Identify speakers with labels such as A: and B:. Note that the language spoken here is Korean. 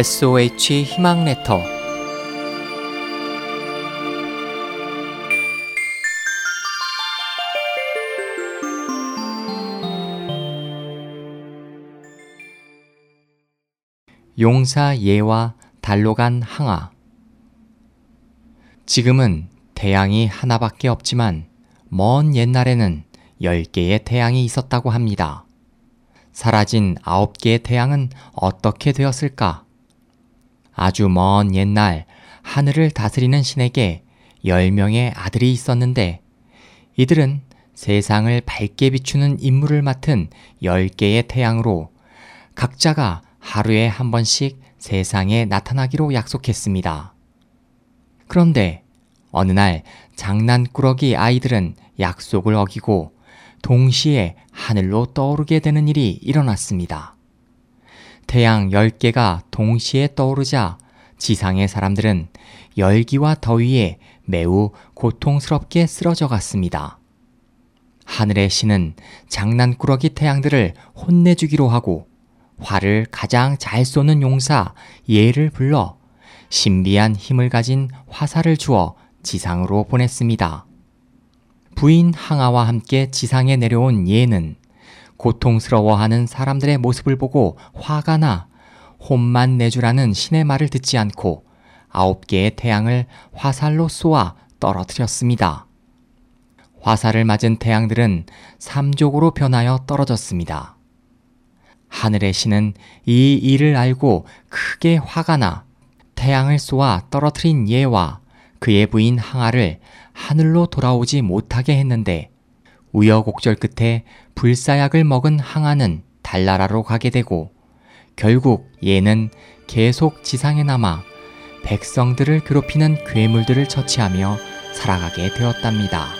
A: SOH 희망 레터 용사 예와 달로 간 항아 지금은 태양이 하나밖에 없지만 먼 옛날에는 열 개의 태양이 있었다고 합니다. 사라진 아홉 개의 태양은 어떻게 되었을까? 아주 먼 옛날 하늘을 다스리는 신에게 열 명의 아들이 있었는데 이들은 세상을 밝게 비추는 임무를 맡은 열 개의 태양으로 각자가 하루에 한 번씩 세상에 나타나기로 약속했습니다. 그런데 어느 날 장난꾸러기 아이들은 약속을 어기고 동시에 하늘로 떠오르게 되는 일이 일어났습니다. 태양 10개가 동시에 떠오르자 지상의 사람들은 열기와 더위에 매우 고통스럽게 쓰러져 갔습니다. 하늘의 신은 장난꾸러기 태양들을 혼내주기로 하고 활을 가장 잘 쏘는 용사 예를 불러 신비한 힘을 가진 화살을 주어 지상으로 보냈습니다. 부인 항아와 함께 지상에 내려온 예는 고통스러워하는 사람들의 모습을 보고 화가 나 혼만 내주라는 신의 말을 듣지 않고 아홉 개의 태양을 화살로 쏘아 떨어뜨렸습니다. 화살을 맞은 태양들은 삼족으로 변하여 떨어졌습니다. 하늘의 신은 이 일을 알고 크게 화가 나 태양을 쏘아 떨어뜨린 예와 그의 부인 항아를 하늘로 돌아오지 못하게 했는데 우여곡절 끝에 불사약을 먹은 항아는 달나라로 가게 되고 결국 예는 계속 지상에 남아 백성들을 괴롭히는 괴물들을 처치하며 살아가게 되었답니다.